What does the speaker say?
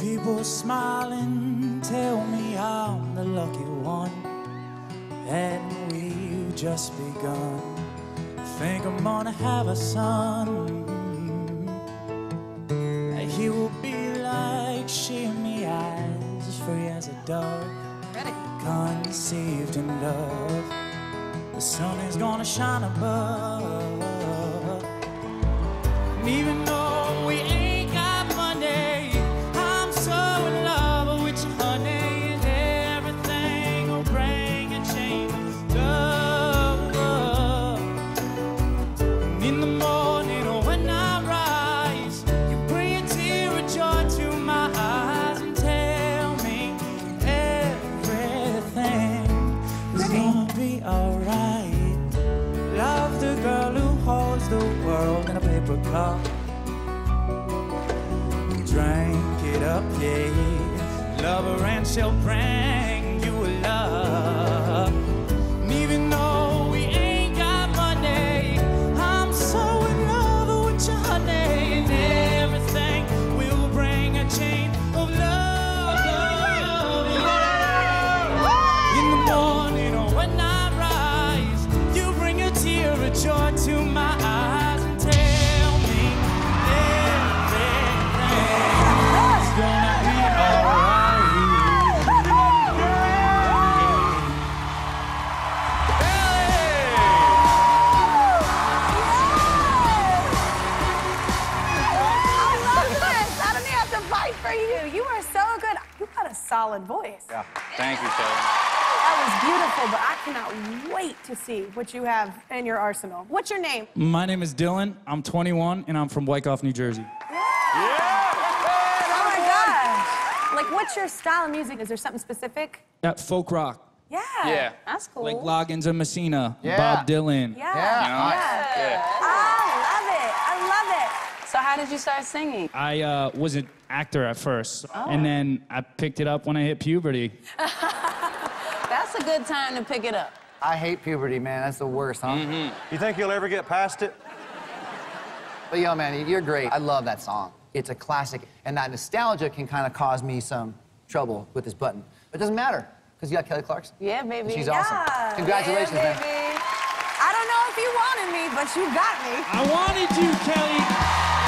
people smiling tell me I'm the lucky one, and we've just begun. Think I'm gonna have a son. He will be like shimmy eyes, as free as a dove, Ready? conceived in love. The sun is gonna shine above. And even though cup. Drink it up, yeah. Lover and she'll bring for you. You are so good. You got a solid voice. Yeah. Thank you, Kelly. That was beautiful, but I cannot wait to see what you have in your arsenal. What's your name? My name is Dylan. I'm 21 and I'm from Wyckoff, New Jersey. Yeah! Oh my gosh. Like, what's your style of music? Is there something specific? That folk rock, Yeah. Yeah. That's cool. like Loggins and Messina, Yeah. Bob Dylan. yeah. Yeah. Yeah. I love ah it. I love it. So how did you start singing? I uh, was an actor at first, and then I picked it up when I hit puberty. That's a good time to pick it up. I hate puberty, man. That's the worst, huh? Mm -hmm. You think you'll ever get past it? But yo, man, you're great. I love that song. It's a classic, and that nostalgia can kind of cause me some trouble with this button. But it doesn't matter, because you got Kelly Clarkson. Yeah, baby. And she's Yeah. awesome. Congratulations, yeah, man. baby. I don't know if you wanted me, but you got me. I wanted you, Kelly. Come on.